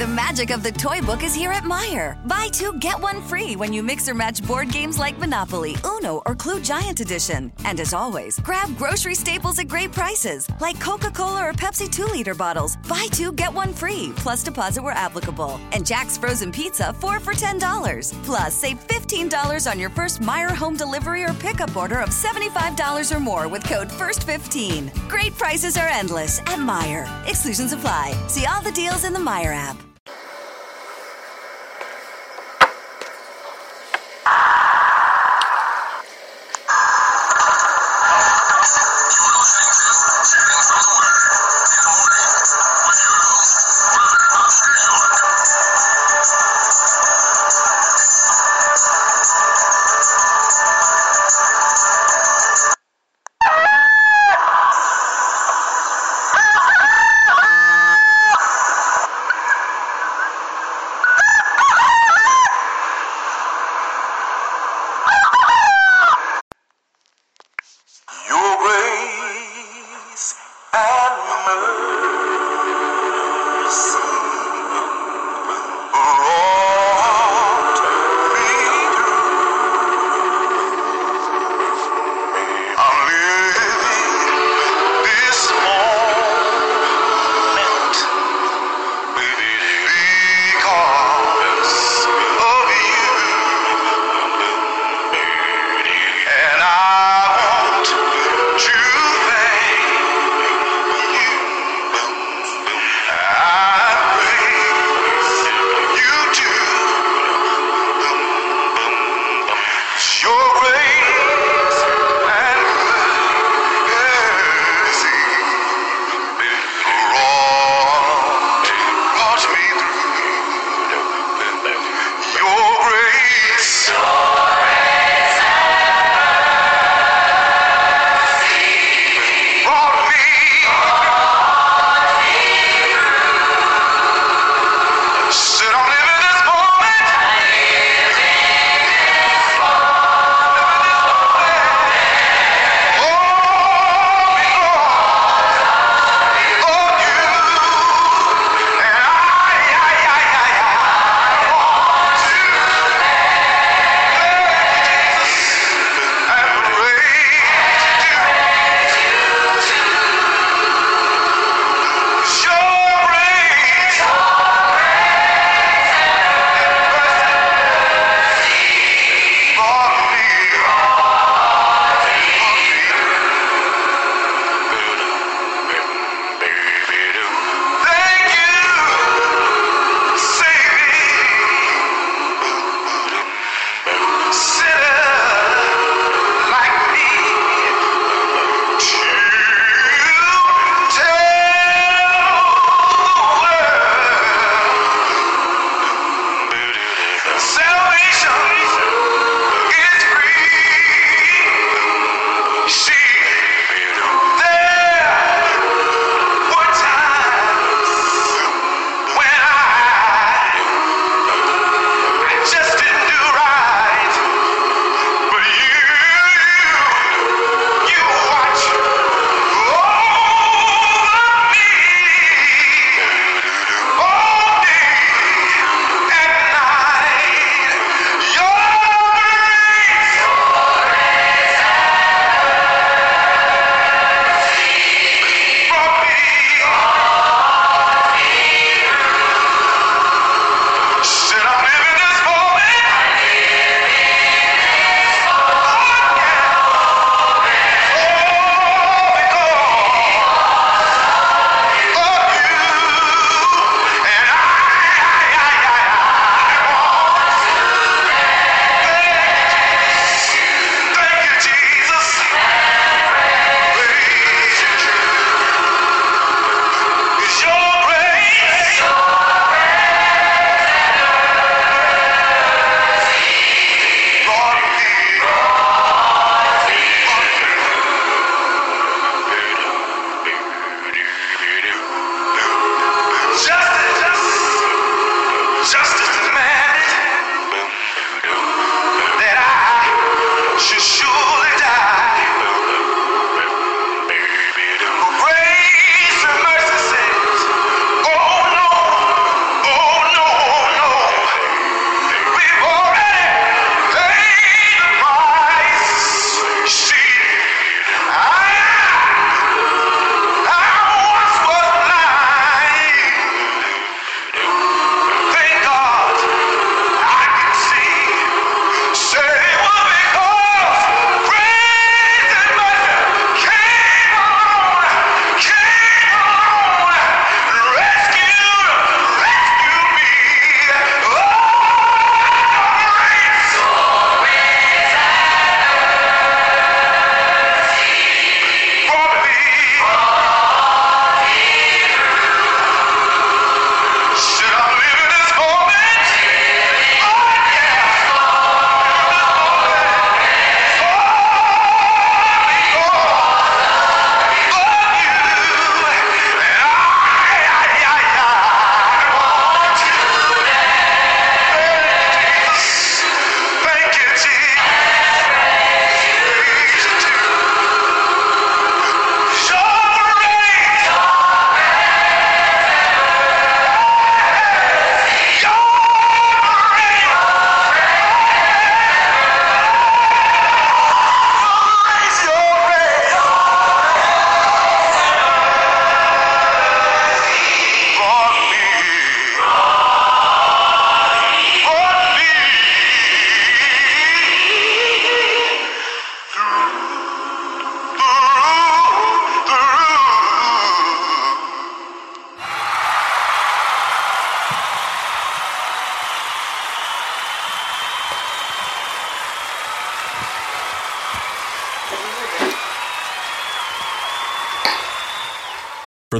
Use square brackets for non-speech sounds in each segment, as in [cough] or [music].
The magic of the toy book is here at Meijer. Buy two, get one free when you mix or match board games like Monopoly, Uno, or Clue Giant Edition. And as always, grab grocery staples at great prices, like Coca Cola or Pepsi 2 liter bottles. Buy two, get one free, plus deposit where applicable. And Jack's Frozen Pizza, four for $10. Plus, save $15 on your first Meijer home delivery or pickup order of $75 or more with code FIRST15. Great prices are endless at Meijer. Exclusions apply. See all the deals in the Meijer app.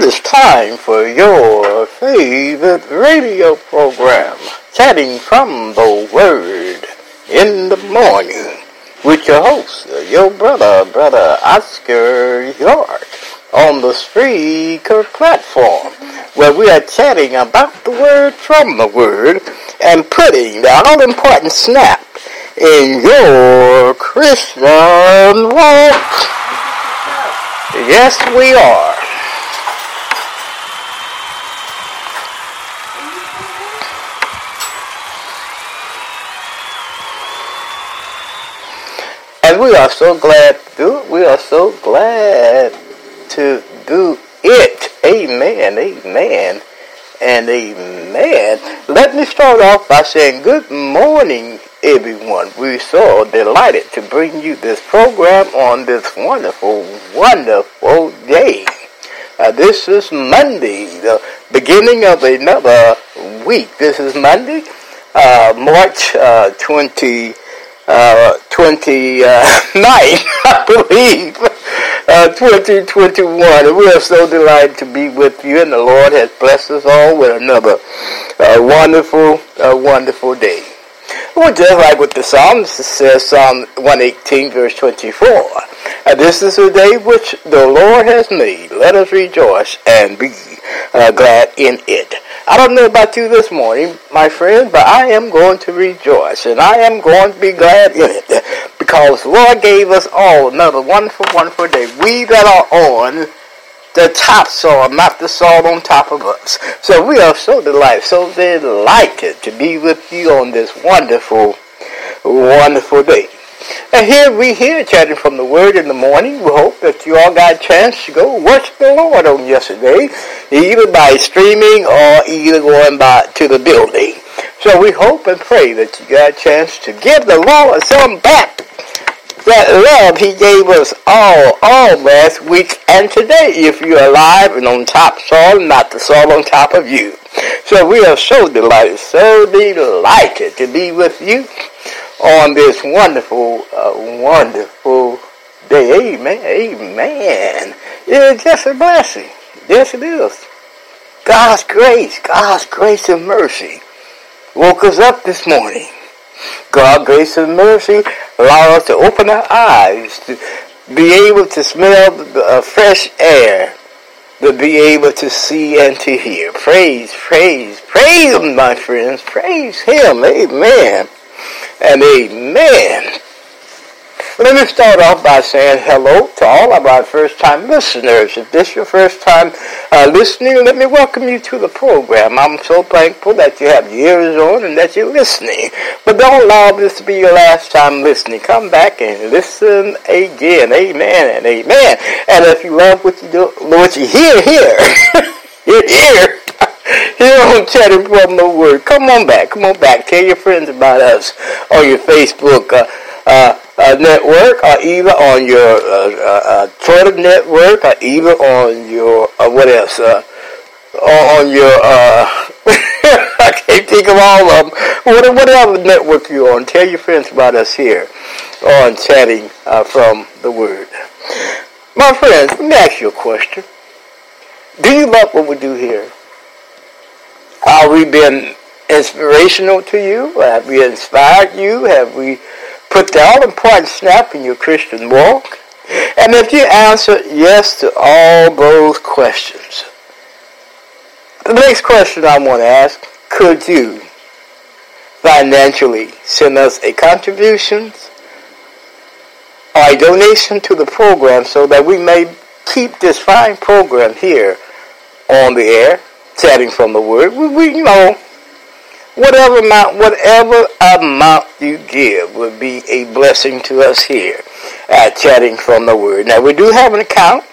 It is time for your favorite radio program, Chatting from the Word in the morning, with your host, your brother, brother Oscar York, on the Spreaker platform, where we are chatting about the Word from the Word and putting the all-important snap in your Christian walk. Yes, we are. And we are so glad to do it. We are so glad to do it. Amen. Amen. And amen. Let me start off by saying good morning, everyone. We're so delighted to bring you this program on this wonderful, wonderful day. Uh, this is Monday, the beginning of another week. This is Monday, uh, March uh, 20 uh, 29, [laughs] [laughs] I believe, uh, 2021. And we are so delighted to be with you, and the Lord has blessed us all with another uh, wonderful, uh, wonderful day. Well, just like with the Psalms, psalmist says, Psalm 118, verse 24. Uh, this is the day which the Lord has made. Let us rejoice and be uh, glad in it. I don't know about you this morning, my friend, but I am going to rejoice and I am going to be glad in it because the Lord gave us all another wonderful, wonderful day. We that are on the top soil, not the soil on top of us. So we are so delighted, so delighted to be with you on this wonderful, wonderful day. And here we here chatting from the Word in the morning. We hope that you all got a chance to go worship the Lord on yesterday, either by streaming or either going by to the building. So we hope and pray that you got a chance to give the Lord some back. That love He gave us all, all last week and today, if you're alive and on top soil, not the soil on top of you. So we are so delighted, so delighted to be with you on this wonderful, uh, wonderful day. Amen. Amen. It's just a blessing. Yes, it is. God's grace, God's grace and mercy woke us up this morning. God's grace and mercy allow us to open our eyes, to be able to smell the uh, fresh air, to be able to see and to hear. Praise, praise, praise Him, my friends. Praise Him. Amen and amen. Let me start off by saying hello to all of our first-time listeners. If this is your first time uh, listening, let me welcome you to the program. I'm so thankful that you have ears on and that you're listening. But don't allow this to be your last time listening. Come back and listen again. Amen and amen. And if you love what you do, what you hear here, [laughs] here, here here on Chatting from the Word. Come on back. Come on back. Tell your friends about us on your Facebook. Uh, uh, uh, network, or either on your uh, uh, uh Twitter network, or either on your uh, what else? On your [laughs] I can't think of all of them. What, whatever network you're on, tell your friends about us here on chatting from the Word. My friends, let me ask you a question. Do you love what we do here? Are we been inspirational to you? Have we inspired you? Have we put the all important snap in your Christian walk? And if you answer yes to all those questions, the next question I want to ask, could you financially send us a contribution or a donation to the program so that we may keep this fine program here on the air, chatting from the Word? We, we you know, whatever amount, whatever amount you give will be a blessing to us here at Chatting from the Word. Now we do have an account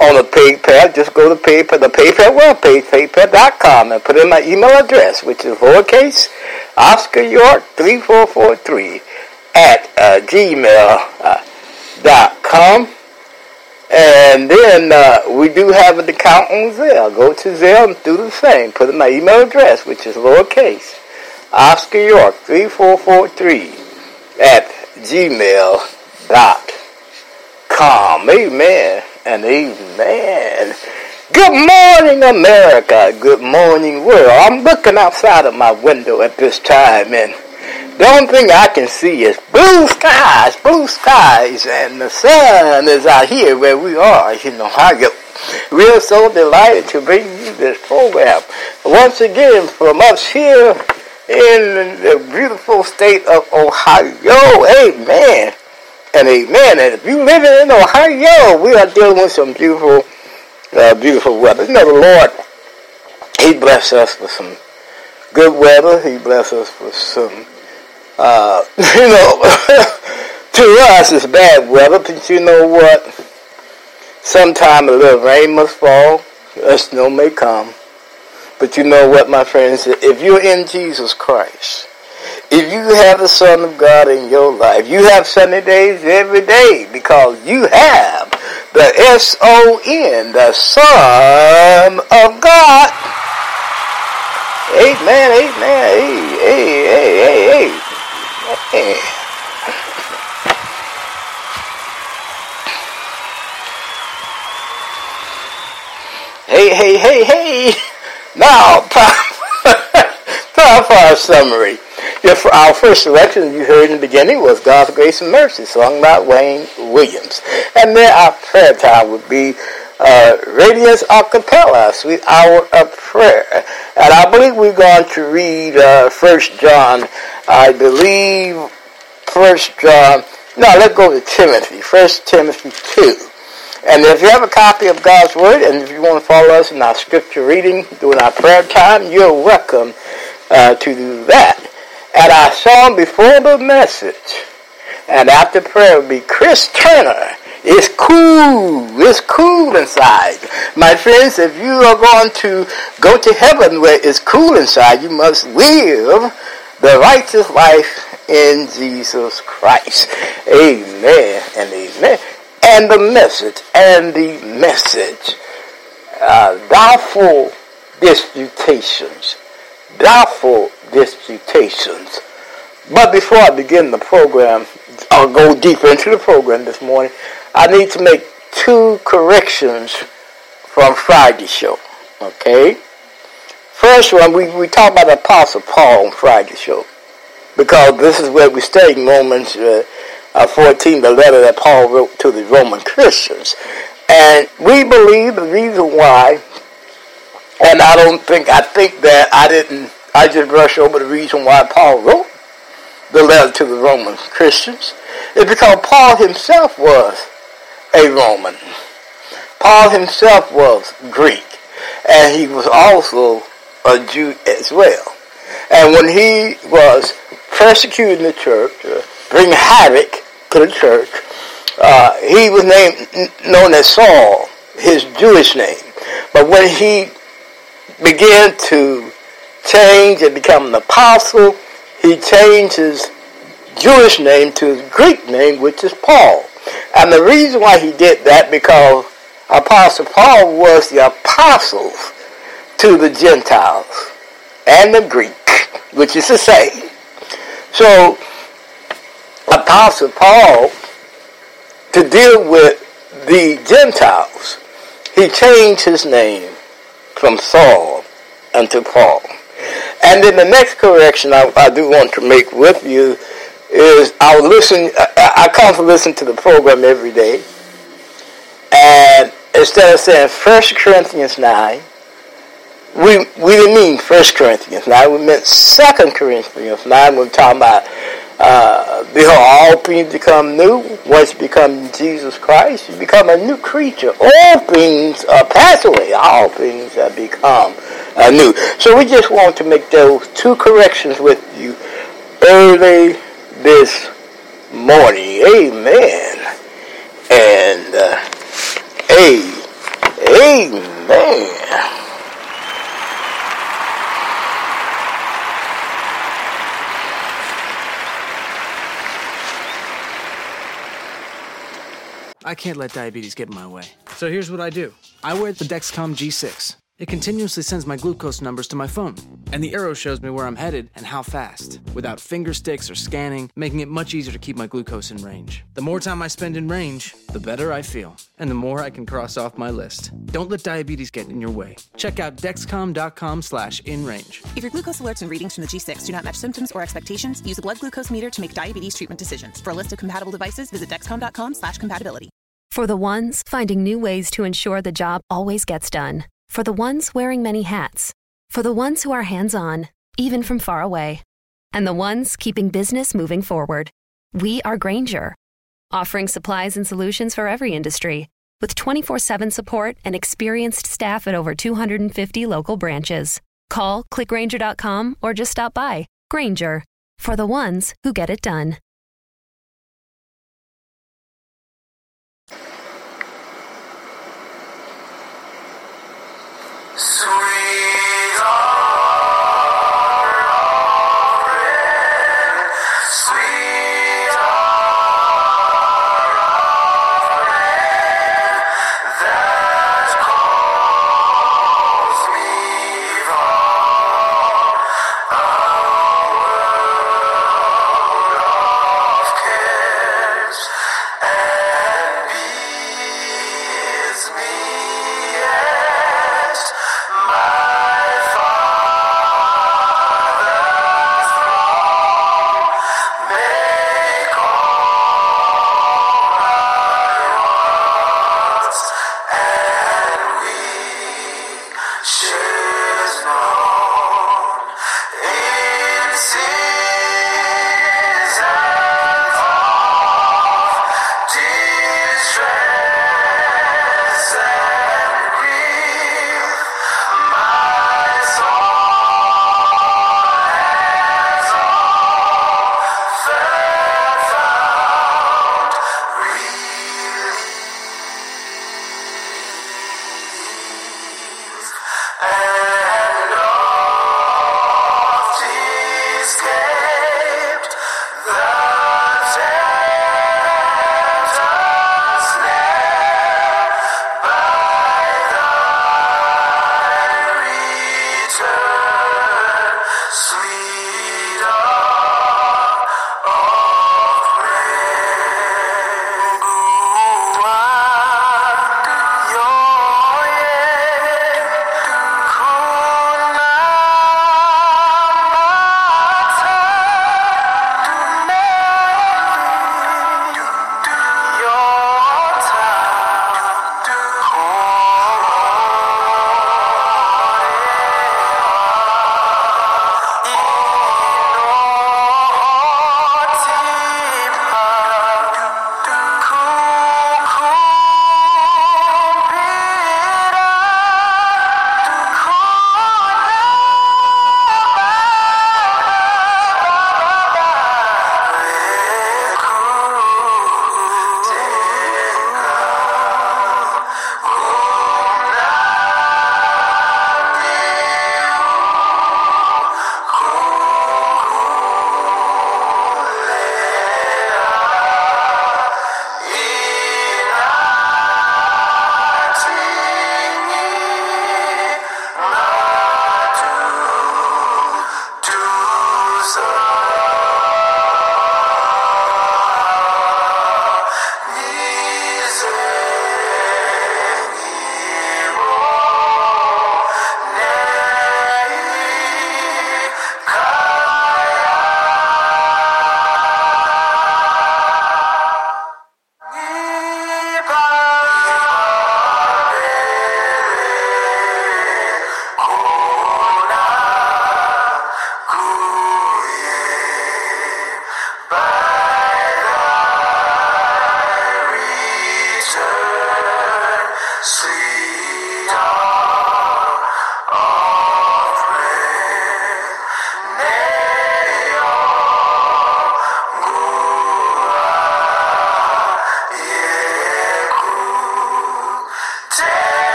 on the PayPal. Just go to PayPal, the PayPal webpage, paypal.com, and put in my email address, which is lowercase Oscar York three four four three at uh, gmail.com. Uh, and then uh, we do have an account on Zelle. Go to Zelle and do the same. Put in my email address, which is lowercase, Oscar York 3443 at gmail dot gmail.com. Amen and amen. Good morning, America. Good morning, world. I'm looking outside of my window at this time and the only thing I can see is blue skies, blue skies, and the sun is out here where we are. You know, I get real so delighted to bring you this program. Once again, from us here in the beautiful state of Ohio. Amen. And amen. And if you live in Ohio, we are dealing with some beautiful, uh, beautiful weather. You know, the Lord, He bless us with some good weather. He bless us with some uh, [laughs] you know, [laughs] to us it's bad weather, but you know what? Sometime a little rain must fall, a snow may come. But you know what, my friends? If you're in Jesus Christ, if you have the Son of God in your life, you have sunny days every day because you have the S-O-N, the Son of God. Amen, amen, hey, hey, hey. Hey. Hey, hey, hey. Now, time for our summary. Our first selection you heard in the beginning was God's Grace and Mercy, sung by Wayne Williams. And then our prayer time would be uh, Radiance Acapella, Sweet Hour of Prayer. And I believe we're going to read uh, First John I believe First John. No, let's go to Timothy. First Timothy two. And if you have a copy of God's Word, and if you want to follow us in our scripture reading during our prayer time, you're welcome uh, to do that. And our song before the message, and after prayer will be Chris Turner. It's cool. It's cool inside. My friends, if you are going to go to heaven where it's cool inside, you must live the righteous life in Jesus Christ. Amen and amen. And the message, and the message, uh, doubtful disputations, doubtful disputations. But before I begin the program, I'll go deeper into the program this morning. I need to make two corrections from Friday's show. Okay? First one, we, we talked about the Apostle Paul on Friday's show. Because this is where we in Romans uh, uh, 14, the letter that Paul wrote to the Roman Christians. And we believe the reason why, and I don't think, I think that I didn't, I just brushed over the reason why Paul wrote the letter to the Roman Christians, is because Paul himself was a Roman. Paul himself was Greek. And he was also a Jew as well. And when he was persecuting the church, uh, bringing havoc to the church, uh, he was named known as Saul, his Jewish name. But when he began to change and become an apostle, he changed his Jewish name to his Greek name, which is Paul. And the reason why he did that because Apostle Paul was the apostle to the Gentiles and the Greek, which is the same. So Apostle Paul, to deal with the Gentiles, he changed his name from Saul unto Paul. And then the next correction I, I do want to make with you is I listen. I, I come to listen to the program every day, and instead of saying First Corinthians nine, we we didn't mean First Corinthians nine. We meant Second Corinthians nine. We're talking about uh, behold, all things become new. Once you become Jesus Christ, you become a new creature. All things are passed away. All things have become uh, new. So we just want to make those two corrections with you early this morning. Amen. And uh, a, amen. I can't let diabetes get in my way. So here's what I do I wear the Dexcom G6. It continuously sends my glucose numbers to my phone, and the arrow shows me where I'm headed and how fast, without finger sticks or scanning, making it much easier to keep my glucose in range. The more time I spend in range, the better I feel, and the more I can cross off my list. Don't let diabetes get in your way. Check out dexcom.com slash in range. If your glucose alerts and readings from the G6 do not match symptoms or expectations, use a blood glucose meter to make diabetes treatment decisions. For a list of compatible devices, visit dexcom.com slash compatibility. For the ones finding new ways to ensure the job always gets done. For the ones wearing many hats. For the ones who are hands on, even from far away. And the ones keeping business moving forward. We are Grainger, offering supplies and solutions for every industry, with 24 7 support and experienced staff at over 250 local branches. Call clickgrainger.com or just stop by. Grainger, for the ones who get it done.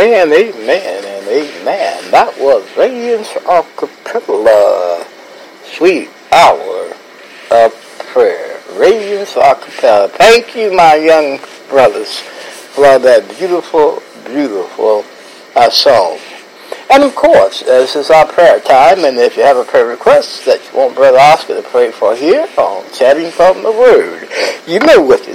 Amen, amen, and amen. That was Radiance Acapella, Sweet Hour of Prayer. Radiance Acapella. Thank you, my young brothers, for that beautiful, beautiful uh, song. And of course, this is our prayer time, and if you have a prayer request that you want Brother Oscar to pray for here on Chatting from the Word, you know what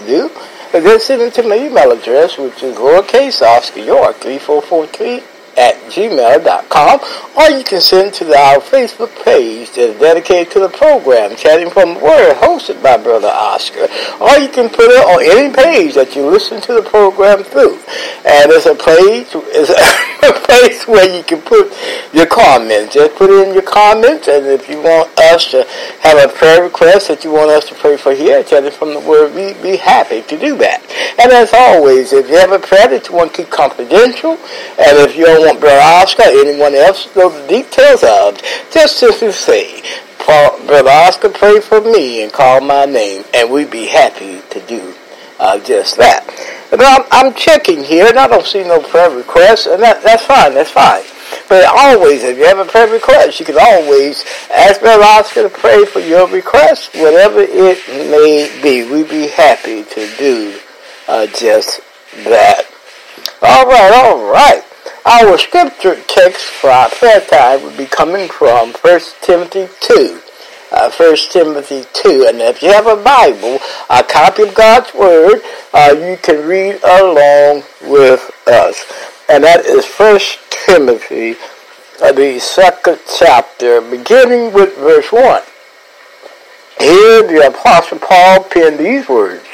Just send it to my email address, which is lowercase Oscar York 3443 at gmail.com, or you can send it to our Facebook page that is dedicated to the program, Chatting from the Word, hosted by Brother Oscar, or you can put it on any page that you listen to the program through. And it's a page, it's a [laughs] place where you can put your comments. Just put in your comments, and if you want us to have a prayer request that you want us to pray for here, Chatting from the Word, we'd be happy to do that. And as always, if you have a prayer that you want to keep confidential, and if you don't want Brother Oscar or anyone else to know the details of, just simply say, Brother Oscar, pray for me and call my name, and we'd be happy to do uh, just that. But I'm, I'm, checking here, and I don't see no prayer requests, and that, that's fine, that's fine. But always, if you have a prayer request, you can always ask Brother Oscar to pray for your request, whatever it may be. We'd be happy to do uh, just that. All right, all right. Our scripture text for our prayer time would be coming from 1 Timothy 2. Uh, 1 Timothy 2. And if you have a Bible, a copy of God's Word, uh, you can read along with us. And that is First Timothy, uh, the second chapter, beginning with verse 1. Here the Apostle Paul penned these words.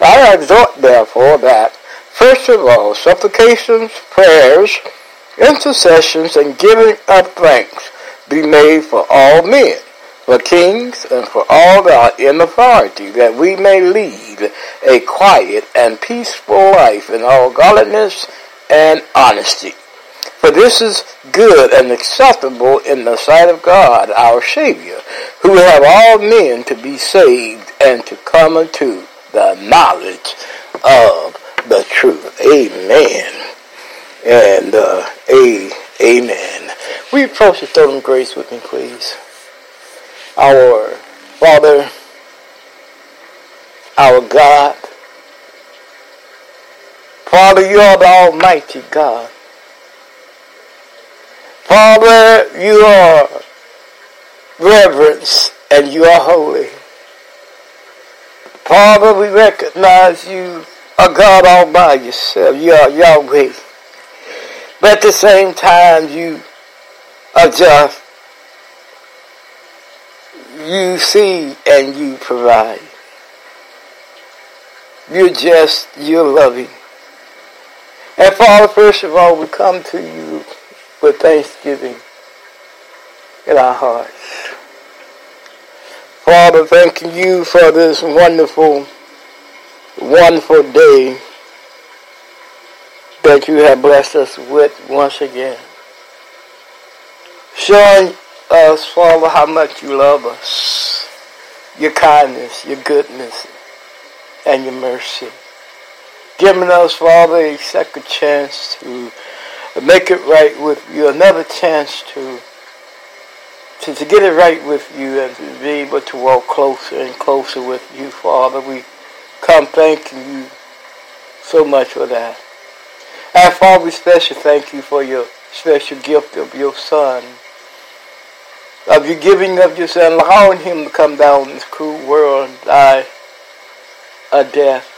I exhort, therefore, that First of all, supplications, prayers, intercessions, and giving of thanks be made for all men, for kings, and for all that are in authority, that we may lead a quiet and peaceful life in all godliness and honesty. For this is good and acceptable in the sight of God, our Savior, who have all men to be saved and to come unto the knowledge of the truth. Amen. And uh, a, amen. We approach the throne of grace with me, please. Our Father, our God. Father, you are the Almighty God. Father, you are reverence and you are holy. Father, we recognize you are God all by yourself. You are Yahweh. But at the same time, you are just, you see and you provide. You're just, you're loving. And Father, first of all, we come to you with thanksgiving in our hearts. Father, thanking you for this wonderful wonderful day that you have blessed us with once again. Showing us, Father, how much you love us, your kindness, your goodness, and your mercy. Giving us, Father, a second chance to make it right with you, another chance to, to, to get it right with you and to be able to walk closer and closer with you, Father. We come thanking you so much for that. And Father, we especially thank you for your special gift of your Son, of your giving of your Son, allowing him to come down in this cruel world and die a death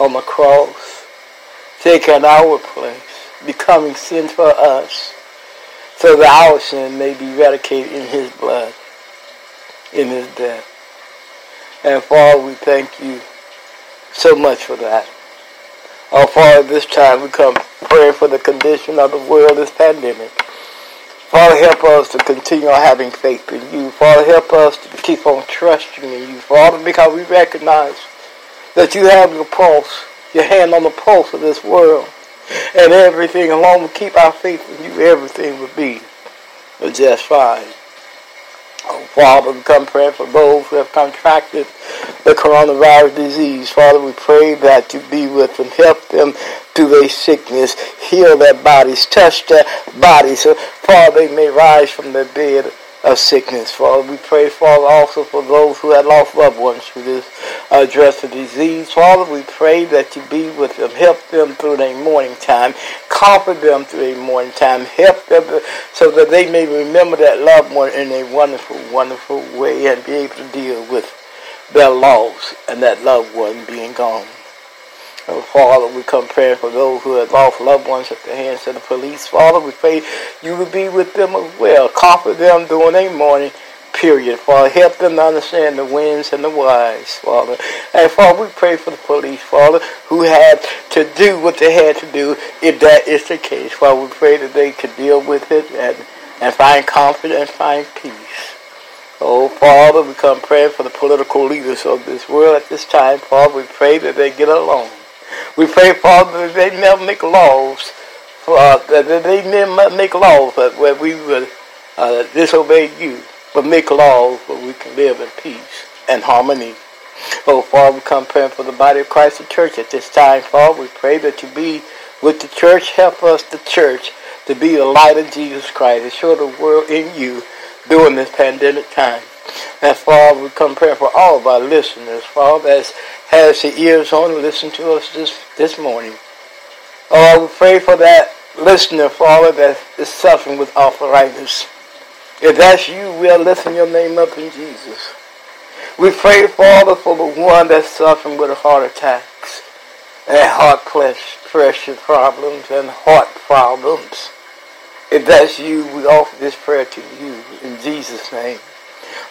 on the cross, taking our place, becoming sin for us, so that our sin may be eradicated in his blood, in his death. And Father, we thank you so much for that. Oh, Father, this time we come praying for the condition of the world, this pandemic. Father, help us to continue on having faith in you. Father, help us to keep on trusting in you. Father, because we recognize that you have your pulse, your hand on the pulse of this world. And everything along with keep our faith in you, everything will be just fine. Oh, Father, we come praying for those who have contracted the coronavirus disease. Father, we pray that you be with them, help them through their sickness, heal their bodies, touch their bodies, so Father, they may rise from their bed of sickness. Father, we pray, Father, also for those who have lost loved ones through this uh, dreadful disease. Father, we pray that you be with them, help them through their morning time, comfort them through their morning time, help them so that they may remember that loved one in a wonderful, wonderful way and be able to deal with their loss and that loved one being gone. Oh, Father, we come praying for those who have lost loved ones at the hands of the police. Father, we pray you would be with them as well. Comfort them during their mourning period. Father, help them to understand the winds and the wise, Father. And Father, we pray for the police, Father, who had to do what they had to do if that is the case. Father, we pray that they could deal with it and, and find comfort and find peace. Oh, Father, we come praying for the political leaders of this world at this time. Father, we pray that they get along. We pray, Father, that they never make laws, uh, that they never make laws where we would uh, disobey you, but make laws where we can live in peace and harmony. Oh, Father, we come praying for the body of Christ, the church at this time. Father, we pray that you be with the church. Help us, the church, to be the light of Jesus Christ and show the world in you during this pandemic time. And Father, we come praying for all of our listeners, Father, as has the ears on to listen to us this, this morning. Oh, we pray for that listener, Father, that is suffering with arthritis. If that's you, we'll listen your name up in Jesus. We pray, Father, for the one that's suffering with heart attacks and heart pressure problems and heart problems. If that's you, we offer this prayer to you in Jesus' name.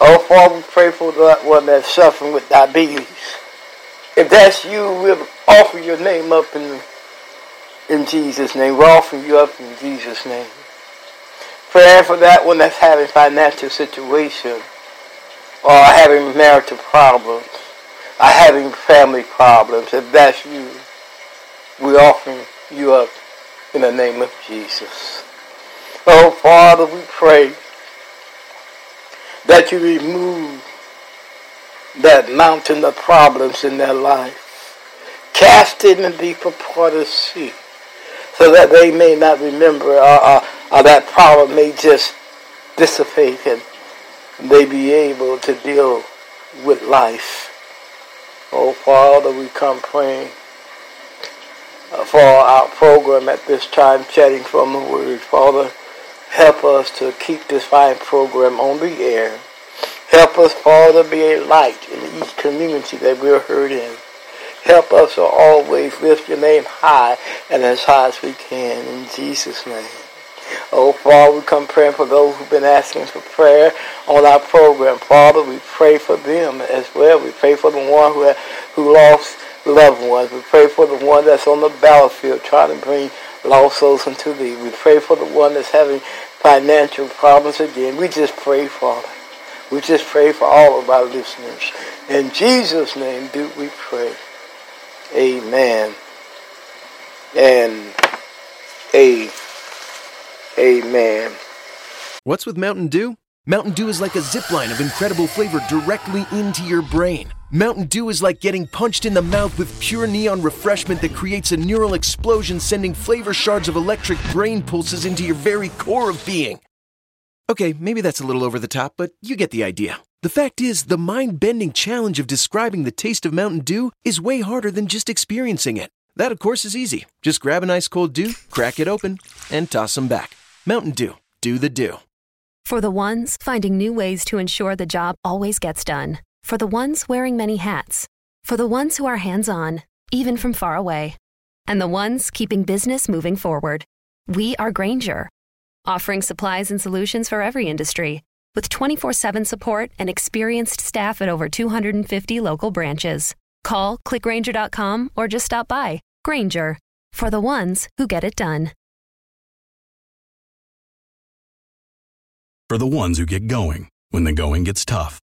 Oh, Father, we pray for that one that's suffering with diabetes. If that's you, we'll offer your name up in, in Jesus' name. We're offering you up in Jesus' name. Praying for that one that's having financial situation or having marital problems or having family problems. If that's you, we're offering you up in the name of Jesus. Oh, Father, we pray that you remove that mountain of problems in their life. Cast it in the deeper part of the sea so that they may not remember or, or, or that problem may just dissipate and they be able to deal with life. Oh, Father, we come praying uh, for our program at this time, chatting from the Word. Father, help us to keep this fine program on the air. Help us, Father, be a light in each community that we're heard in. Help us to always lift your name high and as high as we can. In Jesus' name. Oh, Father, we come praying for those who've been asking for prayer on our program. Father, we pray for them as well. We pray for the one who, who lost loved ones. We pray for the one that's on the battlefield trying to bring lost souls into thee. We pray for the one that's having financial problems again. We just pray, Father. We just pray for all of our listeners. In Jesus' name do we pray. Amen. And a amen. What's with Mountain Dew? Mountain Dew is like a zip line of incredible flavor directly into your brain. Mountain Dew is like getting punched in the mouth with pure neon refreshment that creates a neural explosion, sending flavor shards of electric brain pulses into your very core of being. Okay, maybe that's a little over the top, but you get the idea. The fact is, the mind bending challenge of describing the taste of Mountain Dew is way harder than just experiencing it. That, of course, is easy. Just grab an ice cold dew, crack it open, and toss them back. Mountain Dew. Do the dew. For the ones finding new ways to ensure the job always gets done. For the ones wearing many hats. For the ones who are hands on, even from far away. And the ones keeping business moving forward. We are Grainger, offering supplies and solutions for every industry. With 24 7 support and experienced staff at over 250 local branches. Call clickgrainger.com or just stop by. Grainger, for the ones who get it done. For the ones who get going when the going gets tough.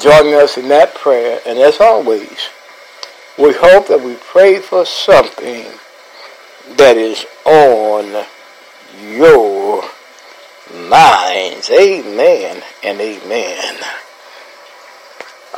joining us in that prayer. And as always, we hope that we pray for something that is on your minds. Amen and amen.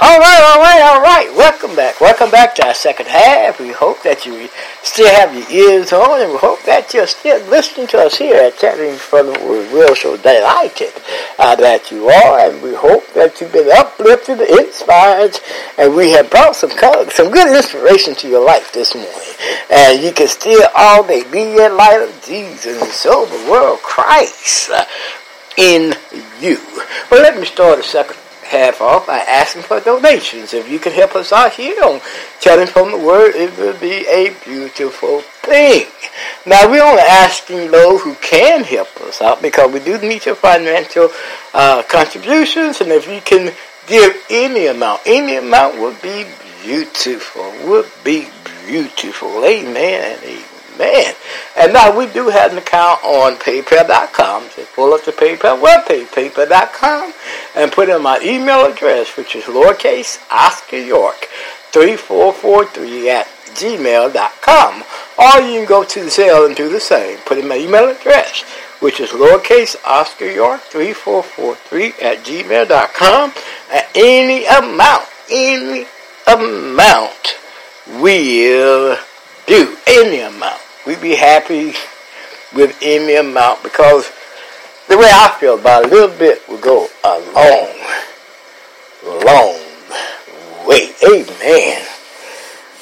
All right, all right, all right. Welcome back. Welcome back to our second half. We hope that you still have your ears on, and we hope that you're still listening to us here at Chatting from the Word. We're so delighted uh, that you are, and we hope that you've been uplifted, inspired, and we have brought some some good inspiration to your life this morning. And you can still all day be in light of Jesus and show the world Christ uh, in you. Well, let me start a second half off by asking for donations. If you can help us out here on Chatting from the Word, it would be a beautiful thing. Now, we're only asking those who can help us out because we do need your financial uh, contributions, and if you can give any amount, any amount would be beautiful, would be beautiful. Amen amen. Man. And now we do have an account on PayPal.com. So pull up the PayPal webpage, PayPal.com, and put in my email address, which is lowercase Oscar York 3443 at gmail.com. Or you can go to the Zelle and do the same. Put in my email address, which is lowercase Oscar York 3443 at gmail.com. And any amount, any amount will do. Any amount we'd be happy with any amount because the way I feel about it, a little bit will go a long, long way. Amen.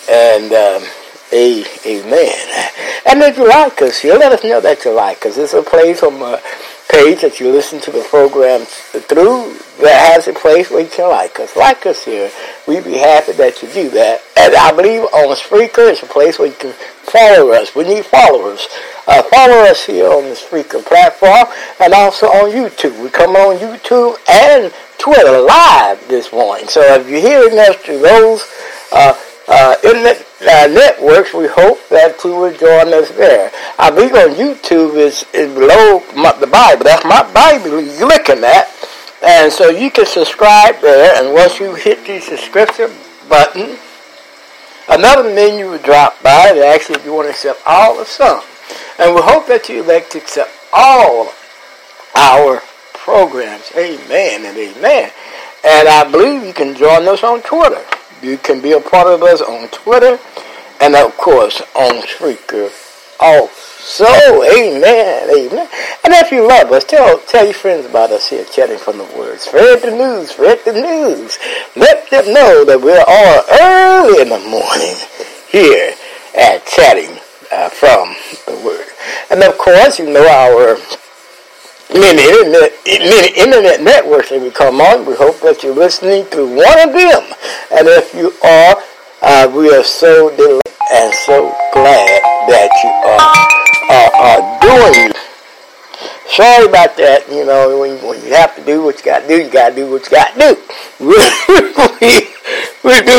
And um, a, amen. And if you like us here, let us know that you like us. It's a place on my page that you listen to the program through that has a place where you can like us. Like us here. We'd be happy that you do that. And I believe on Spreaker, it's a place where you can follow us. We need followers. Uh, follow us here on the Spreaker platform and also on YouTube. We come on YouTube and Twitter live this morning. So if you're hearing us through those uh, uh, internet uh, networks, we hope that you will join us there. I believe on YouTube is, is below my, the Bible. That's my Bible you're looking at. And so you can subscribe there, and once you hit the subscription button, another menu will drop by that actually if you want to accept all or some. And we hope that you elect to accept all our programs. Amen and amen. And I believe you can join us on Twitter. You can be a part of us on Twitter and of course on Spreaker also. Amen, amen. And if you love us, tell tell your friends about us here, chatting from the words. Spread the news, spread the news. Let them know that we're all early in the morning here at chatting uh, from the word. And of course, you know our many internet, many internet networks that we come on. We hope that you're listening to one of them. And if you are, uh, we are so delighted and so glad that you are, are, are doing Sorry about that. You know, when, when you have to do what you got to do, you got to do what you got to do. [laughs] we, we do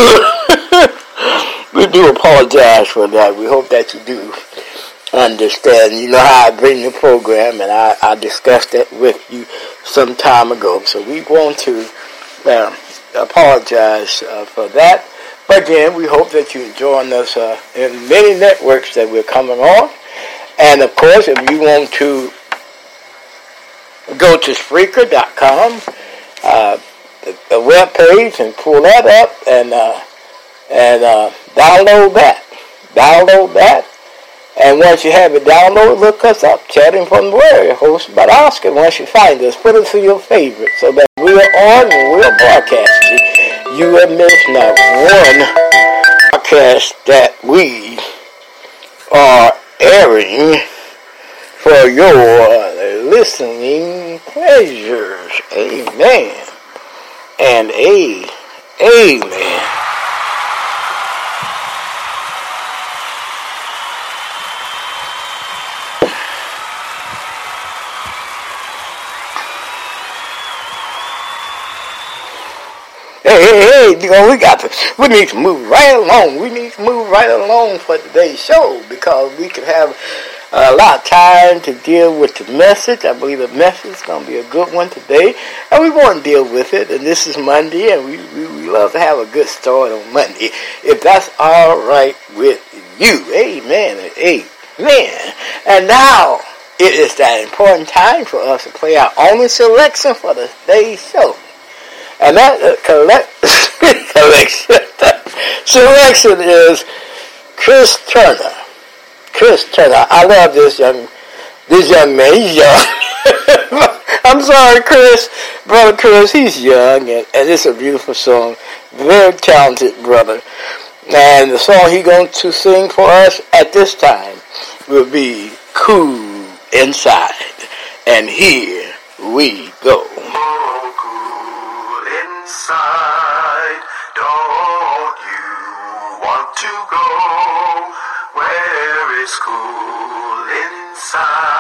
[laughs] we do apologize for that. We hope that you do understand. You know how I bring the program, and I, I discussed that with you some time ago. So we want to uh, apologize uh, for that. But again, we hope that you join us uh, in many networks that we're coming on. And of course, if you want to go to Spreaker.com, uh, the, the web page, and pull that up and uh, and uh, download that. Download that. And once you have it downloaded, look us up, Chatting from the Word, hosted by Oscar. Once you find us, put us to your favorite so that we're on and we're broadcasting. You will miss not one broadcast that we are airing for your listening pleasures. Amen. And a amen. Hey, hey, hey, we got to, we need to move right along. We need to move right along for today's show because we could have a lot of time to deal with the message. I believe the message is going to be a good one today, and we want to deal with it. And this is Monday, and we, we, we love to have a good start on Monday. If that's all right with you, amen amen. And now it is that important time for us to play our only selection for the day's show. And that uh, collect, [laughs] collection, selection is Chris Turner. Chris Turner. I love this young, this young man. He's young. [laughs] I'm sorry, Chris, brother Chris. He's young, and, and it's a beautiful song. Very talented brother. And the song he's going to sing for us at this time will be "Cool Inside." And here we go. Inside. Don't you want to go where it's cool inside?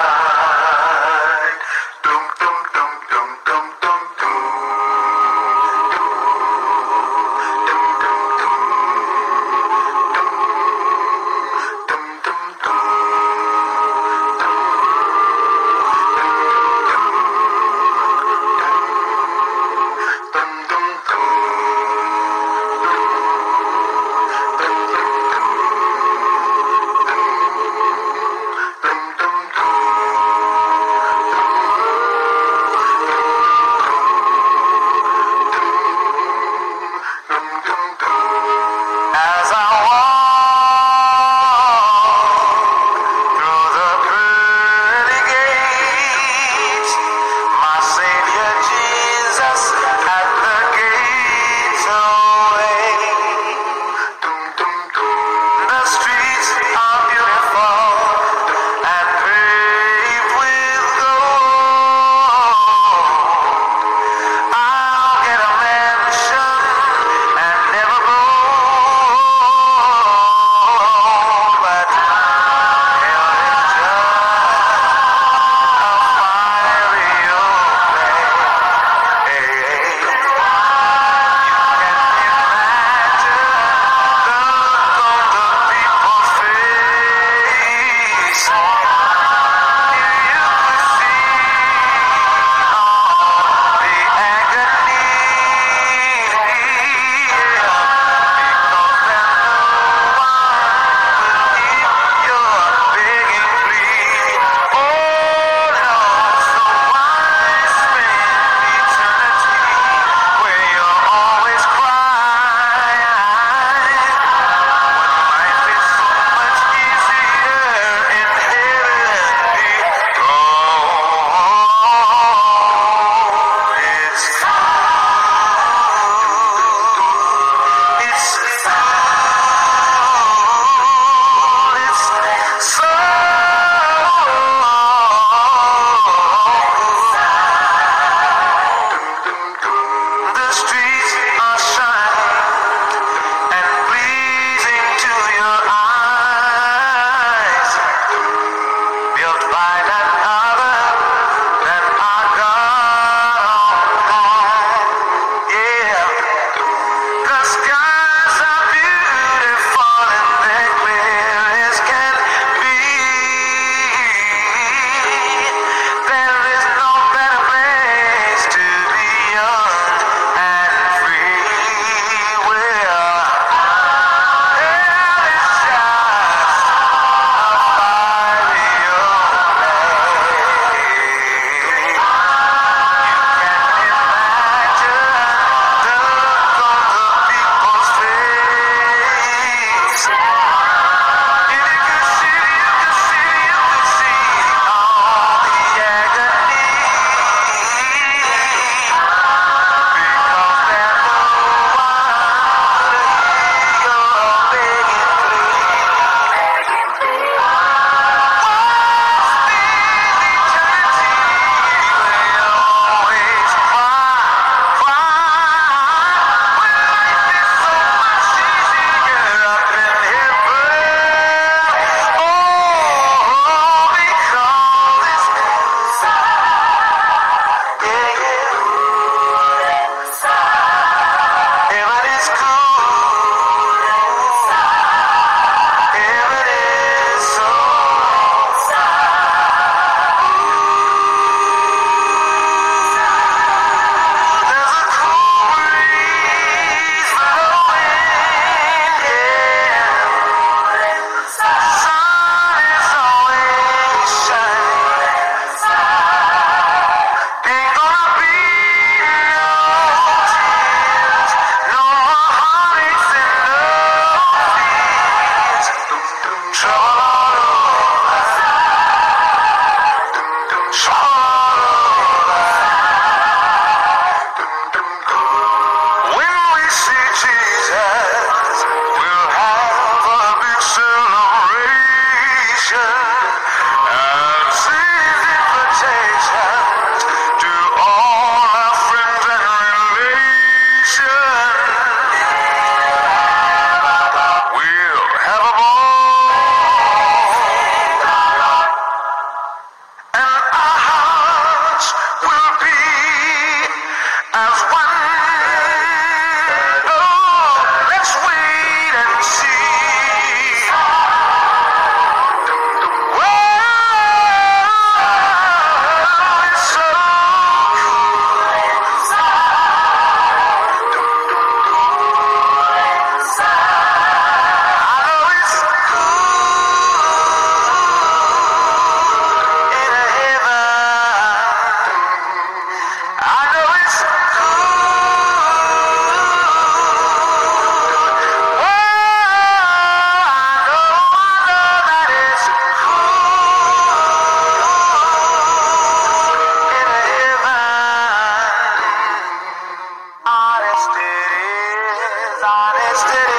Honest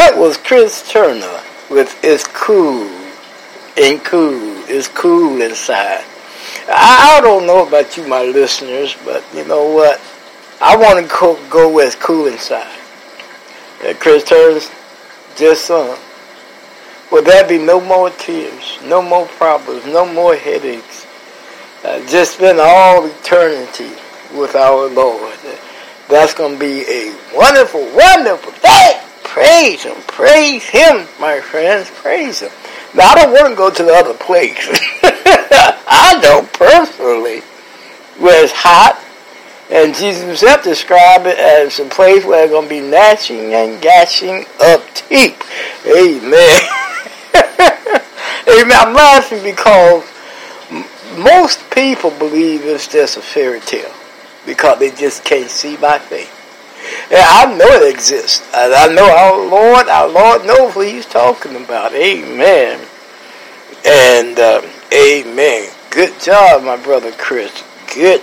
that was Chris Turner with It's Cool. Ain't cool. It's cool inside. I, I don't know about you, my listeners, but you know what? I want to go, go with Cool Inside. Uh, Chris Turner's just sung. Will there be no more tears, no more problems, no more headaches? Uh, just spend all eternity with our Lord. That's going to be a wonderful, wonderful day. Praise Him. Praise Him, my friends. Praise Him. Now, I don't want to go to the other place. [laughs] I know personally where it's hot, and Jesus himself described it as a place where they're going to be gnashing and gashing of teeth. Amen. [laughs] Amen. I'm laughing because most people believe it's just a fairy tale because they just can't see by faith. And I know it exists. And I know our Lord, our Lord knows what He's talking about. Amen. And um, amen. Good job, my brother Chris. Good,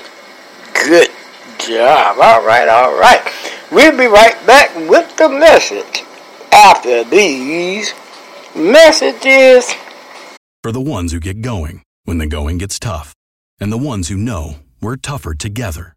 good job. All right, all right. We'll be right back with the message after these messages. For the ones who get going when the going gets tough, and the ones who know we're tougher together.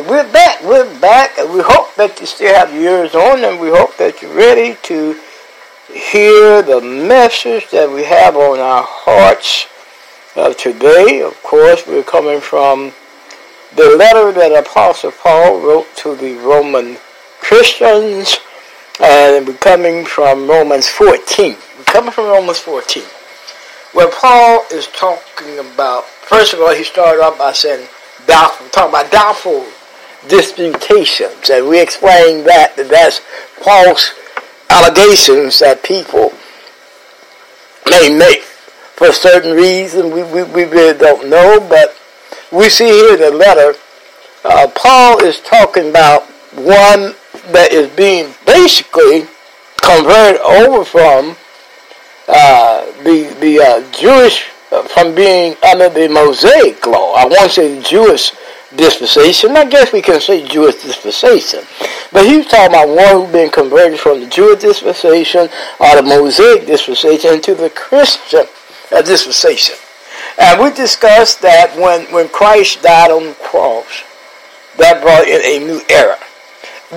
we're back, we're back, we hope that you still have your ears on, and we hope that you're ready to hear the message that we have on our hearts of today. Of course, we're coming from the letter that Apostle Paul wrote to the Roman Christians, and we're coming from Romans 14. We're coming from Romans 14, where Paul is talking about, first of all, he started off by saying, doubtful, talking about doubtful disputations, and we explained that, that that's false allegations that people may make for a certain reason. We, we, we really don't know, but we see here the letter, uh, Paul is talking about one that is being basically converted over from uh, the the uh, Jewish uh, from being under the Mosaic law. I won't say Jewish dispensation. I guess we can say Jewish dispensation. But he's talking about one who's been converted from the Jewish dispensation or the Mosaic dispensation into the Christian uh, dispensation. And we discussed that when, when Christ died on the cross, that brought in a new era.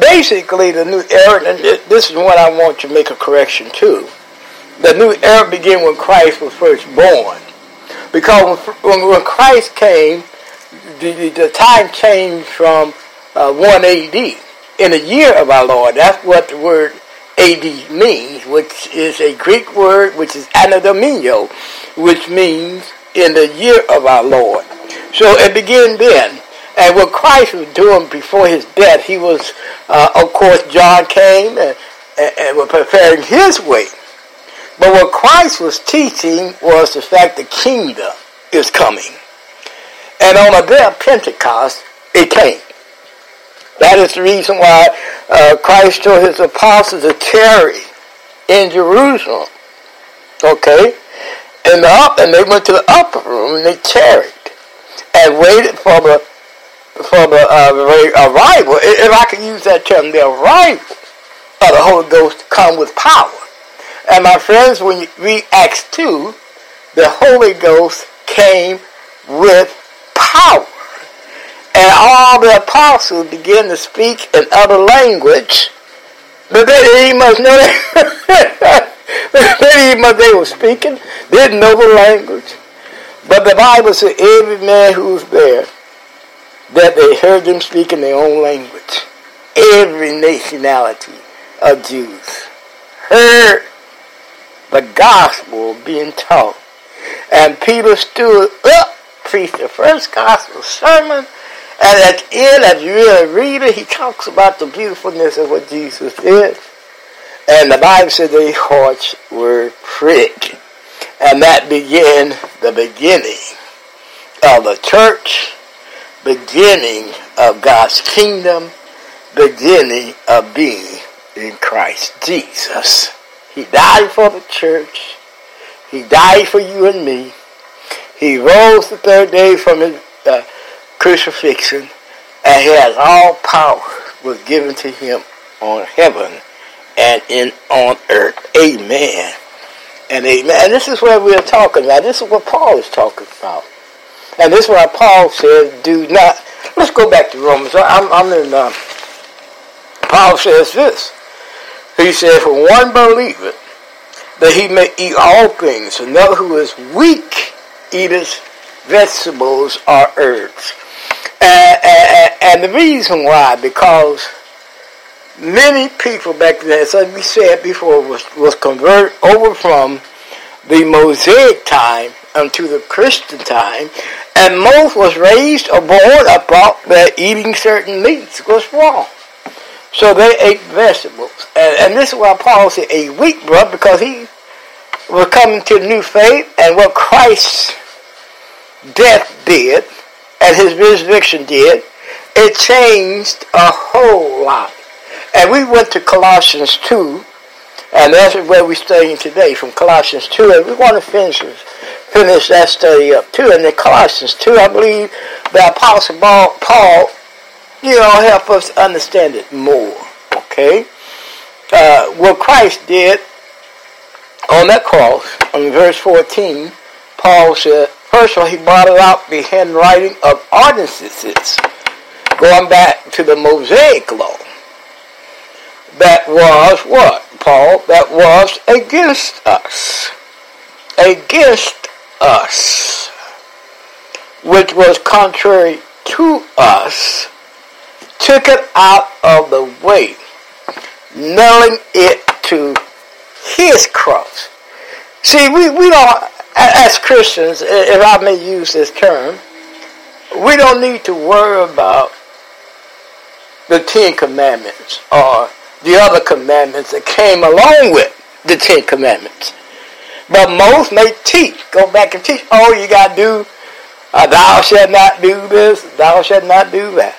Basically, the new era, and this is what I want to make a correction to. The new era began when Christ was first born. Because when, when Christ came, the, the time changed from uh, 1 AD. In the year of our Lord, that's what the word AD means, which is a Greek word which is anno domini, which means in the year of our Lord. So it began then. And what Christ was doing before his death, he was, uh, of course, John came and, and, and was preparing his way. But what Christ was teaching was the fact the kingdom is coming. And on the day of Pentecost, it came. That is the reason why uh, Christ told his apostles to tarry in Jerusalem. Okay? In the up, and they went to the upper room and they tarried and waited for the for the uh, arrival, if I can use that term, the arrival of the Holy Ghost to come with power. And my friends, when read Acts 2, the Holy Ghost came with power. And all the apostles began to speak in other language, but they didn't even know that. they [laughs] even they were speaking, didn't know the language. But the Bible said every man who was there, that they heard them speak in their own language. Every nationality of Jews heard the gospel being taught. And Peter stood up, preached the first gospel sermon, and at the end, as you really read it, he talks about the beautifulness of what Jesus did. And the Bible said their hearts were pricked. And that began the beginning of the church, beginning of God's kingdom, beginning of being in Christ Jesus. He died for the church. He died for you and me. He rose the third day from his uh, crucifixion, and he has all power was given to him on heaven and in on earth. Amen. And amen. And this is what we're talking about. This is what Paul is talking about. And this is why Paul says, do not. Let's go back to Romans. I'm, I'm in. Uh, Paul says this. He said, For one believeth that he may eat all things, another who is weak eateth vegetables or herbs. And, the reason why, because many people back then, as we said before, was, was converted over from the Mosaic time unto the Christian time, and most was raised or born about that eating certain meats was wrong. So they ate vegetables. And, and this is why Paul said a weak brother, because he was coming to the new faith, and what Christ's death did, and his resurrection did, it changed a whole lot. And we went to Colossians 2, and that's where we're studying today, from Colossians 2, and we want to finish, finish that study up too. And in Colossians 2, I believe the Apostle Paul, you know, help us understand it more, okay? uh, what Christ did on that cross, in verse 14, Paul said, all, he brought out the handwriting of ordinances, going back to the Mosaic law. That was what, Paul? That was against us. Against us. Which was contrary to us. Took it out of the way. Nailing it to his cross. See, we, we don't, as Christians, if I may use this term, we don't need to worry about the Ten Commandments or the other commandments that came along with the Ten Commandments. But most may teach, go back and teach, oh, you got to do, uh, thou shalt not do this, thou shalt not do that.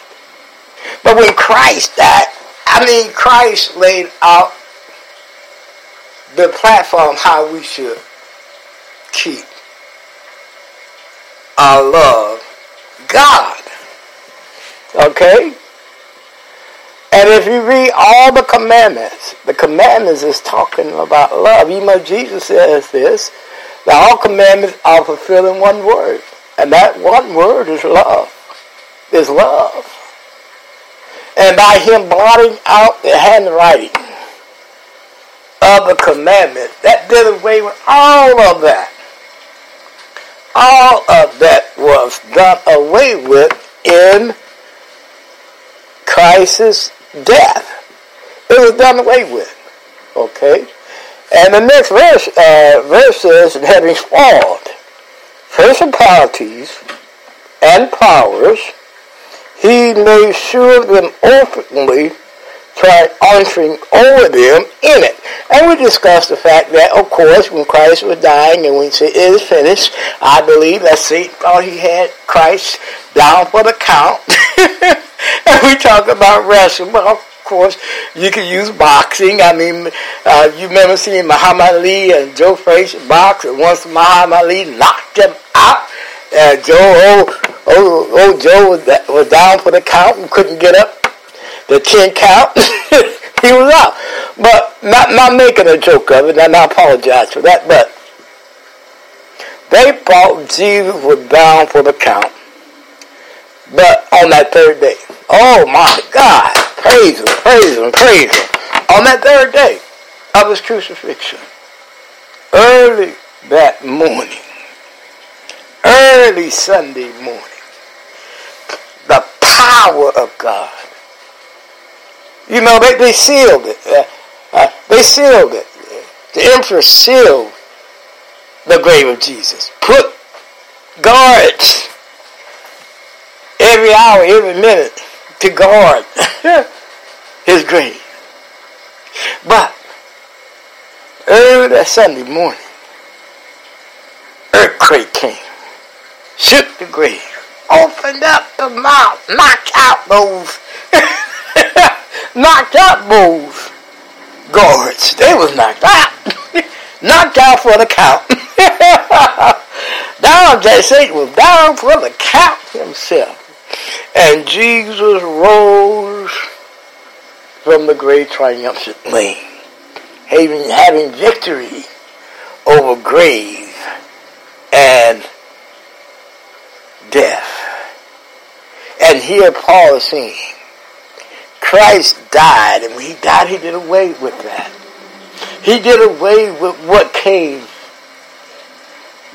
But when Christ died, I mean, Christ laid out the platform how we should keep our love God. Okay? And if you read all the commandments, the commandments is talking about love. Even though Jesus says this, that all commandments are fulfilling one word. And that one word is love. Is love. And by him blotting out the handwriting of the commandment, that did away with all of that. All of that was done away with in Christ's death. It was done away with. Okay? And the next verse, uh, verse says, having spoiled principalities and powers, he made sure of them openly, triumphing over them in it. And we discussed the fact that, of course, when Christ was dying and when he said, it is finished, I believe that Satan thought he had Christ down for the count. [laughs] and we talk about wrestling. Well, of course, you can use boxing. I mean, uh, you remember seeing Muhammad Ali and Joe Frazier box, and once Muhammad Ali knocked him out, uh, Joe, oh, oh, oh, Joe was, was down for the count and couldn't get up. The 10 count, [laughs] he was out. But not, not making a joke of it, and I apologize for that, but they thought Jesus was bound for the count. But on that third day, oh my God, praise him, praise him, praise him. On that third day of his crucifixion, early that morning, early Sunday morning, the power of God. You know, they, they sealed it. Uh, uh, they sealed it. The emperor sealed the grave of Jesus. Put guards every hour, every minute to guard [laughs] his grave. But early that Sunday morning, earthquake came, shook the grave, opened up the mouth, knocked out those, knocked out those guards. They was knocked out, [laughs] knocked out for the count. [laughs] down, Satan was down for the count himself. And Jesus rose from the grave triumphantly, having, having victory over grave and death. And here Paul is saying, Christ died, and when he died, he did away with that. He did away with what came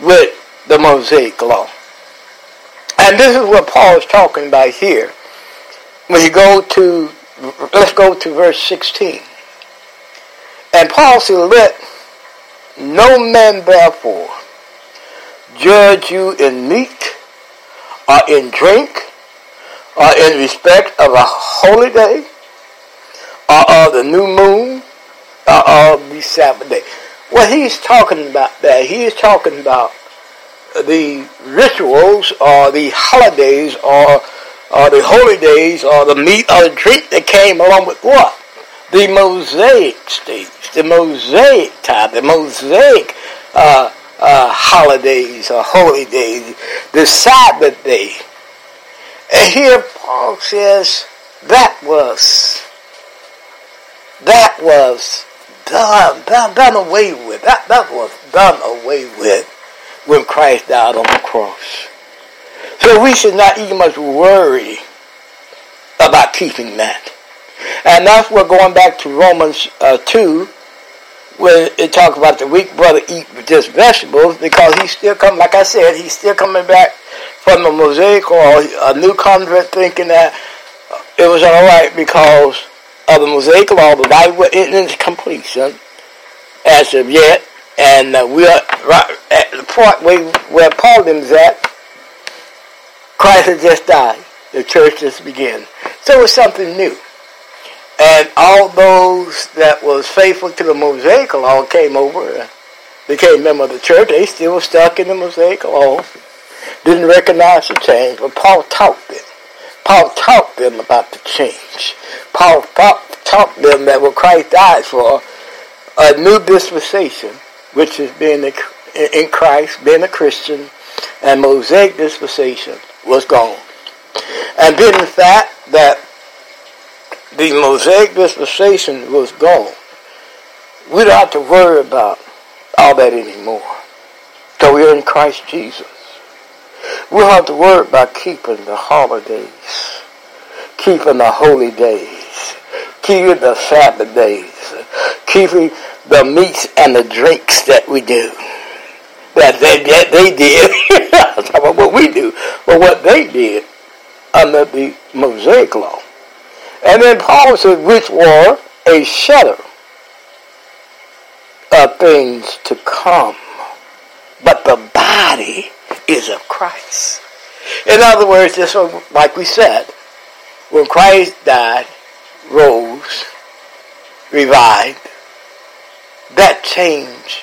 with the Mosaic law. And this is what Paul is talking about here. When you go to, let's go to verse 16. And Paul said, let no man therefore judge you in meat or in drink or in respect of a holy day or of the new moon or of the Sabbath day. What he's talking about there, he's talking about the rituals or the holidays or, or the holy days or the meat or the drink that came along with what? The Mosaic states, the Mosaic time, the Mosaic uh, uh, holidays or holy days, the Sabbath day. And here Paul says that was that was done, done, done away with. That, that was done away with when Christ died on the cross. So we should not even much worry about keeping that. And that's what going back to Romans uh, 2, where it talks about the weak brother eat just vegetables, because he's still coming, like I said, he's still coming back from the Mosaic or a new convert thinking that it was all right because of the Mosaic law, the Bible isn't in completion as of yet, and uh, we are right at the point where, where Paul is at. Christ has just died. The church just began. So it's something new. And all those that was faithful to the Mosaic law came over, became member of the church. They still stuck in the Mosaic law. Didn't recognize the change, but Paul taught them. Paul taught them about the change. Paul taught, them that what Christ died for, a new dispensation, which is being in Christ, being a Christian, and Mosaic dispensation was gone. And being the fact that the Mosaic dispensation was gone, we don't have to worry about all that anymore. So we're in Christ Jesus. We have to worry about keeping the holidays, keeping the holy days, keeping the Sabbath days, keeping the meats and the drinks that we do. That they, that they did. [laughs] About what we do, but what they did under the Mosaic law. And then Paul said, which were a shadow of things to come. But the body is of Christ. In other words, just like we said, when Christ died, rose, revived, that changed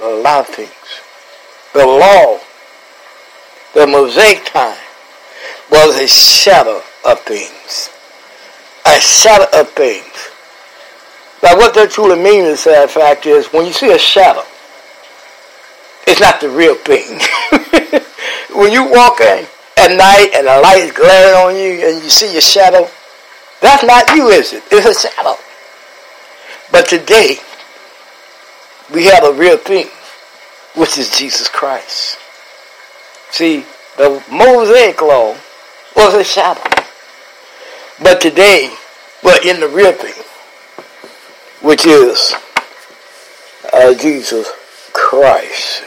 a lot of things. The law, the Mosaic time, was a shadow of things. A shadow of things. Now what that truly means, the sad fact is, when you see a shadow, it's not the real thing. [laughs] when you walk in at night and the light is glaring on you and you see your shadow, that's not you, is it? It's a shadow. But today, we have a real thing, which is Jesus Christ. See, the Mosaic law was a shadow. But today, we're in the real thing, which is uh, Jesus Christ.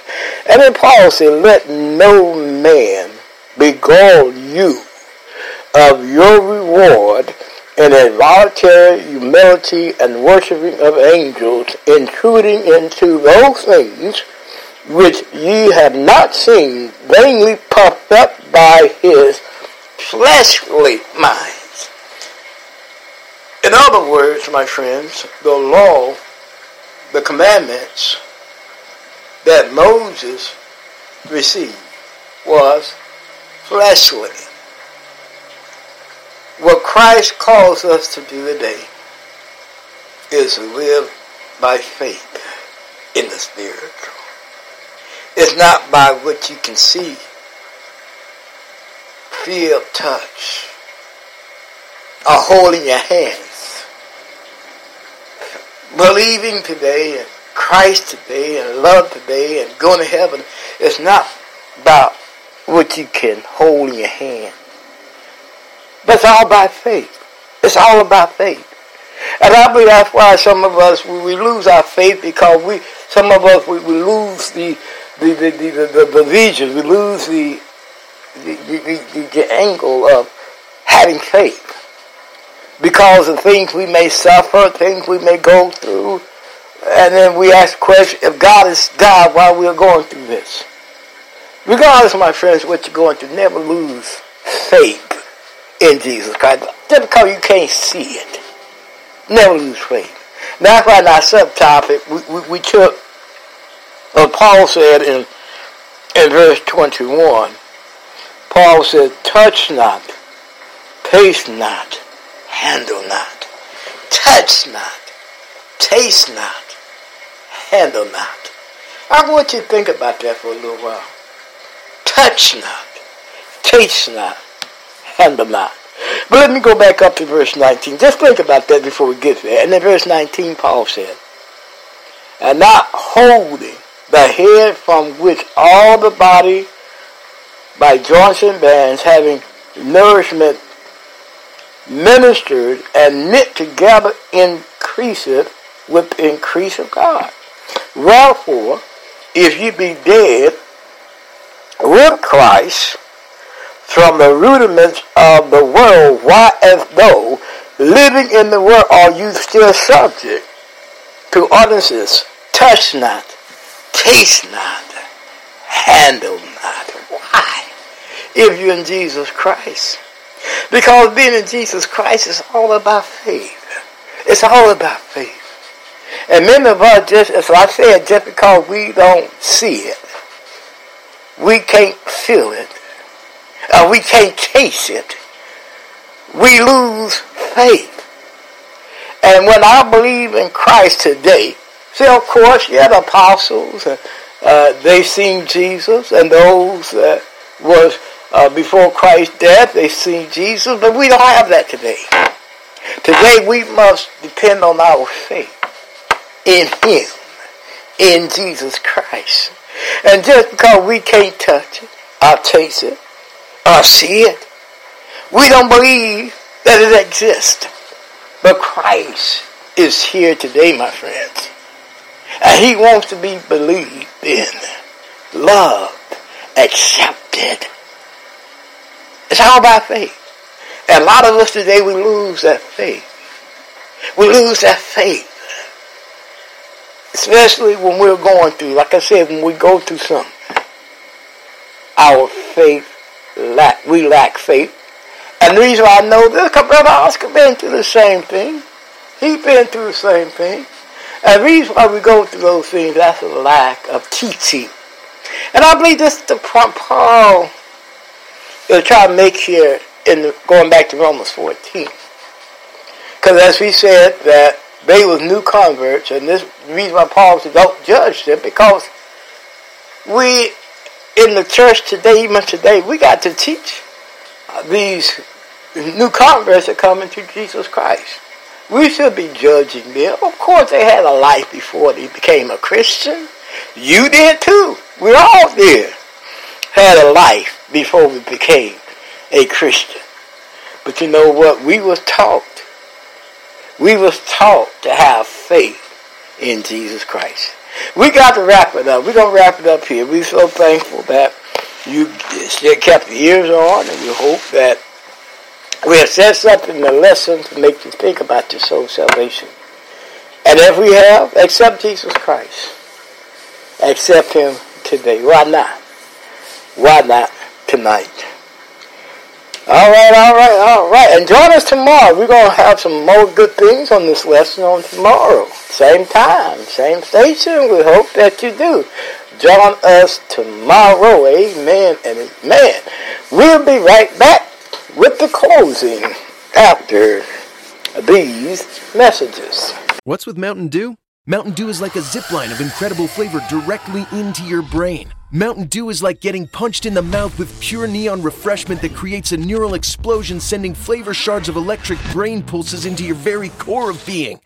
And then Paul said, Let no man beguile you of your reward in a voluntary humility and worshiping of angels, intruding into those things which ye have not seen, vainly puffed up by his fleshly minds. In other words, my friends, the law, the commandments that Moses received was fleshly. What Christ calls us to do today is to live by faith in the spiritual. It's not by what you can see, feel, touch, or hold in your hands. Believing today Christ today and love today and going to heaven is not about what you can hold in your hand. But it's all by faith. It's all about faith. And I believe that's why some of us, we, we lose our faith because we, some of us, we, we lose the, the, the, the, the, the vision. We lose the, the, the, the, the angle of having faith. Because of things we may suffer, things we may go through. And then we ask the question, if God is God, why we're going through this? Regardless, my friends, what you're going through, never lose faith in Jesus Christ. Just because you can't see it. Never lose faith. That's why in our subtopic, we, we, we took what Paul said in, in verse 21. Paul said, touch not, taste not, handle not. Touch not, taste not, handle not. I want you to think about that for a little while. Touch not, taste not, handle not. But let me go back up to verse 19. Just think about that before we get there. And in verse 19, Paul said, And not holding the head from which all the body by joints and bands having nourishment ministered and knit together increaseth with increase of God. Wherefore, if ye be dead with Christ from the rudiments of the world, why as though living in the world are you still subject to ordinances, touch not, taste not, handle not. Why? If you're in Jesus Christ. Because being in Jesus Christ is all about faith. It's all about faith. And many of us, just as I said, just because we don't see it, we can't feel it, or we can't taste it, we lose faith. And when I believe in Christ today, see, of course, yeah, the apostles, uh, uh, they seen Jesus, and those that was uh, before Christ's death, they seen Jesus, but we don't have that today. Today we must depend on our faith in Him, in Jesus Christ. And just because we can't touch it, or taste it, or see it, we don't believe that it exists. But Christ is here today, my friends. And He wants to be believed in, loved, accepted. It's all about faith. And a lot of us today, we lose that faith. We lose that faith. Especially when we're going through, like I said, when we go through something. Our faith lack, we lack faith. And the reason why I know this, because Brother Oscar been through the same thing. He's been through the same thing. And the reason why we go through those things, that's a lack of teaching. And I believe this is the point Paul is trying to make here in the, going back to Romans 14. Because as we said that they was new converts, and this reason why Paul said don't judge them, because we in the church today, even today, we got to teach these new converts that come into Jesus Christ. We should be judging them. Of course, they had a life before they became a Christian. You did too. We all did. Had a life before we became a Christian. But you know what? We was taught. We was taught to have faith in Jesus Christ. We got to wrap it up. We're going to wrap it up here. We're so thankful that you kept your ears on, and we hope that we have said something in the lesson to make you think about your soul salvation. And if we have, accept Jesus Christ. Accept Him today. Why not? Why not tonight? All right, all right, all right. And join us tomorrow. We're going to have some more good things on this lesson on tomorrow. Same time, same station. We hope that you do. Join us tomorrow. Amen and amen. We'll be right back with the closing after these messages. What's with Mountain Dew? Mountain Dew is like a zip line of incredible flavor directly into your brain. Mountain Dew is like getting punched in the mouth with pure neon refreshment that creates a neural explosion, sending flavor shards of electric brain pulses into your very core of being.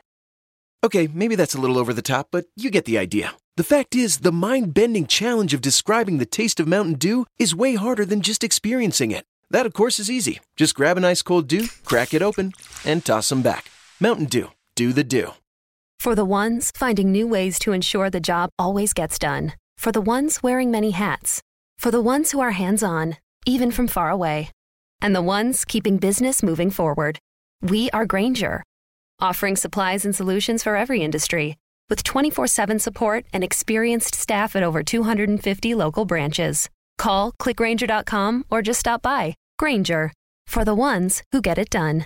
Okay, maybe that's a little over the top, but you get the idea. The fact is, the mind bending challenge of describing the taste of Mountain Dew is way harder than just experiencing it. That, of course, is easy. Just grab an ice cold dew, crack it open, and toss them back. Mountain Dew. Do the dew. For the ones finding new ways to ensure the job always gets done. For the ones wearing many hats. For the ones who are hands on, even from far away. And the ones keeping business moving forward. We are Grainger, offering supplies and solutions for every industry. With 24 7 support and experienced staff at over 250 local branches. Call clickgrainger.com or just stop by. Grainger, for the ones who get it done.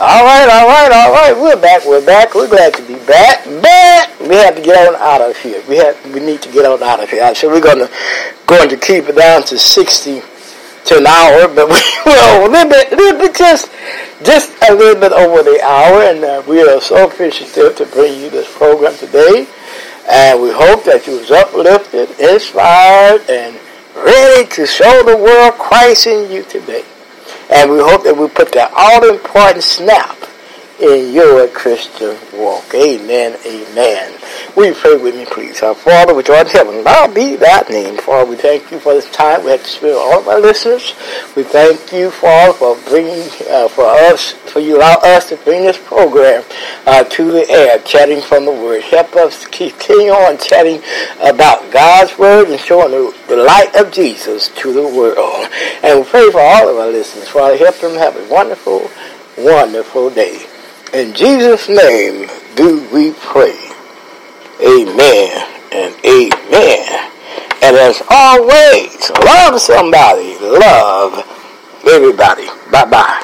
All right, all right, all right. We're back. We're back. We're glad to be back. But we have to get on out of here. We have. We need to get on out of here. So we're gonna going to keep it down to sixty to an hour, but we [laughs] will a little bit, little bit, just just a little bit over the hour. And uh, we are so appreciative to bring you this program today. And we hope that you was uplifted, inspired, and ready to show the world Christ in you today. And we hope that we put that all-important snap in your Christian walk. Amen, amen. You pray with me, please? Our Father, which art in heaven, hallowed be thy name. Father, we thank you for this time we have to with all of our listeners. We thank you, Father, for bringing, uh, for us, for you allow us to bring this program uh, to the air, chatting from the Word. Help us continue on chatting about God's Word and showing the, the light of Jesus to the world. And we pray for all of our listeners. Father, help them have a wonderful, wonderful day. In Jesus' name do we pray. Amen and amen. And as always, love somebody, love everybody. Bye bye.